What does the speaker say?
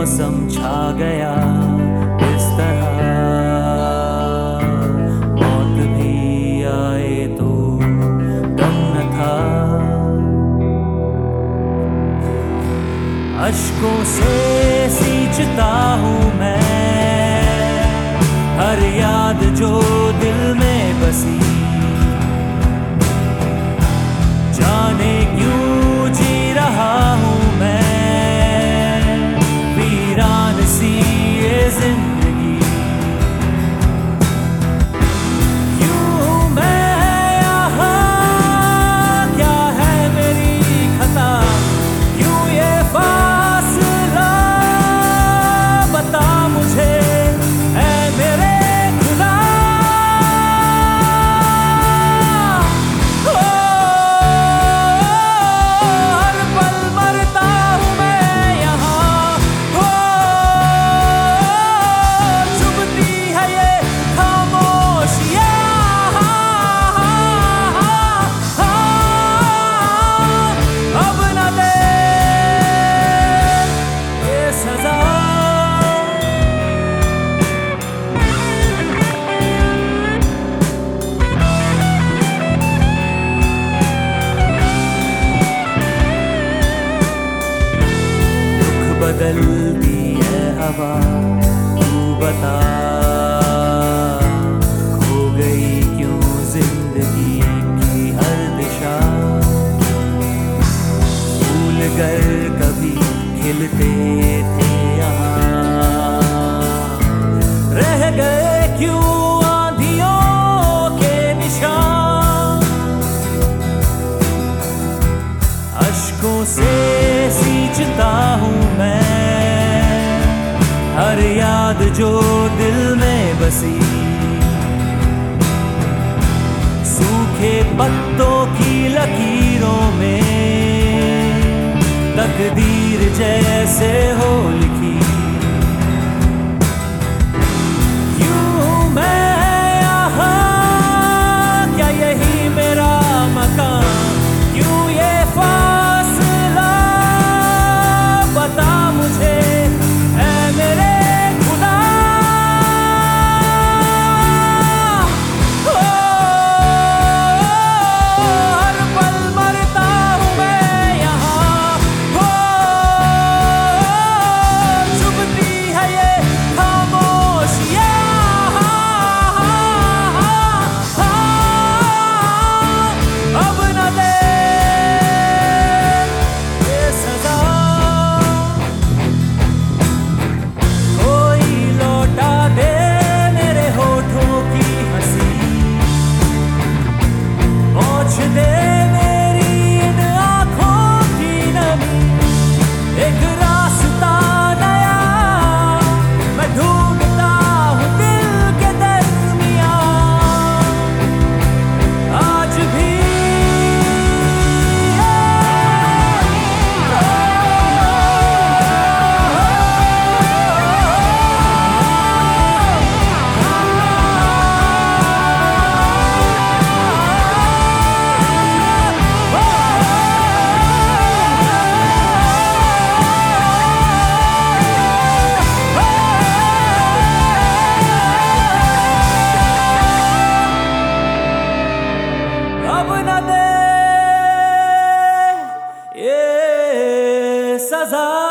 मौसम छा गया इस तरह। मौत भी आए तो गम न था। अशकों से सींचता हूँ मैं, हर याद जो दिल में बसी। बदलती है हवा, तू बता, खो गई क्यों ज़िंदगी की हर दिशा? भूल कर कभी खिलते थे रह गए क्यों के से सींचता हर याद जो दिल में बसी। सूखे पत्तों की लकीरों में तकदीर जैसे jaza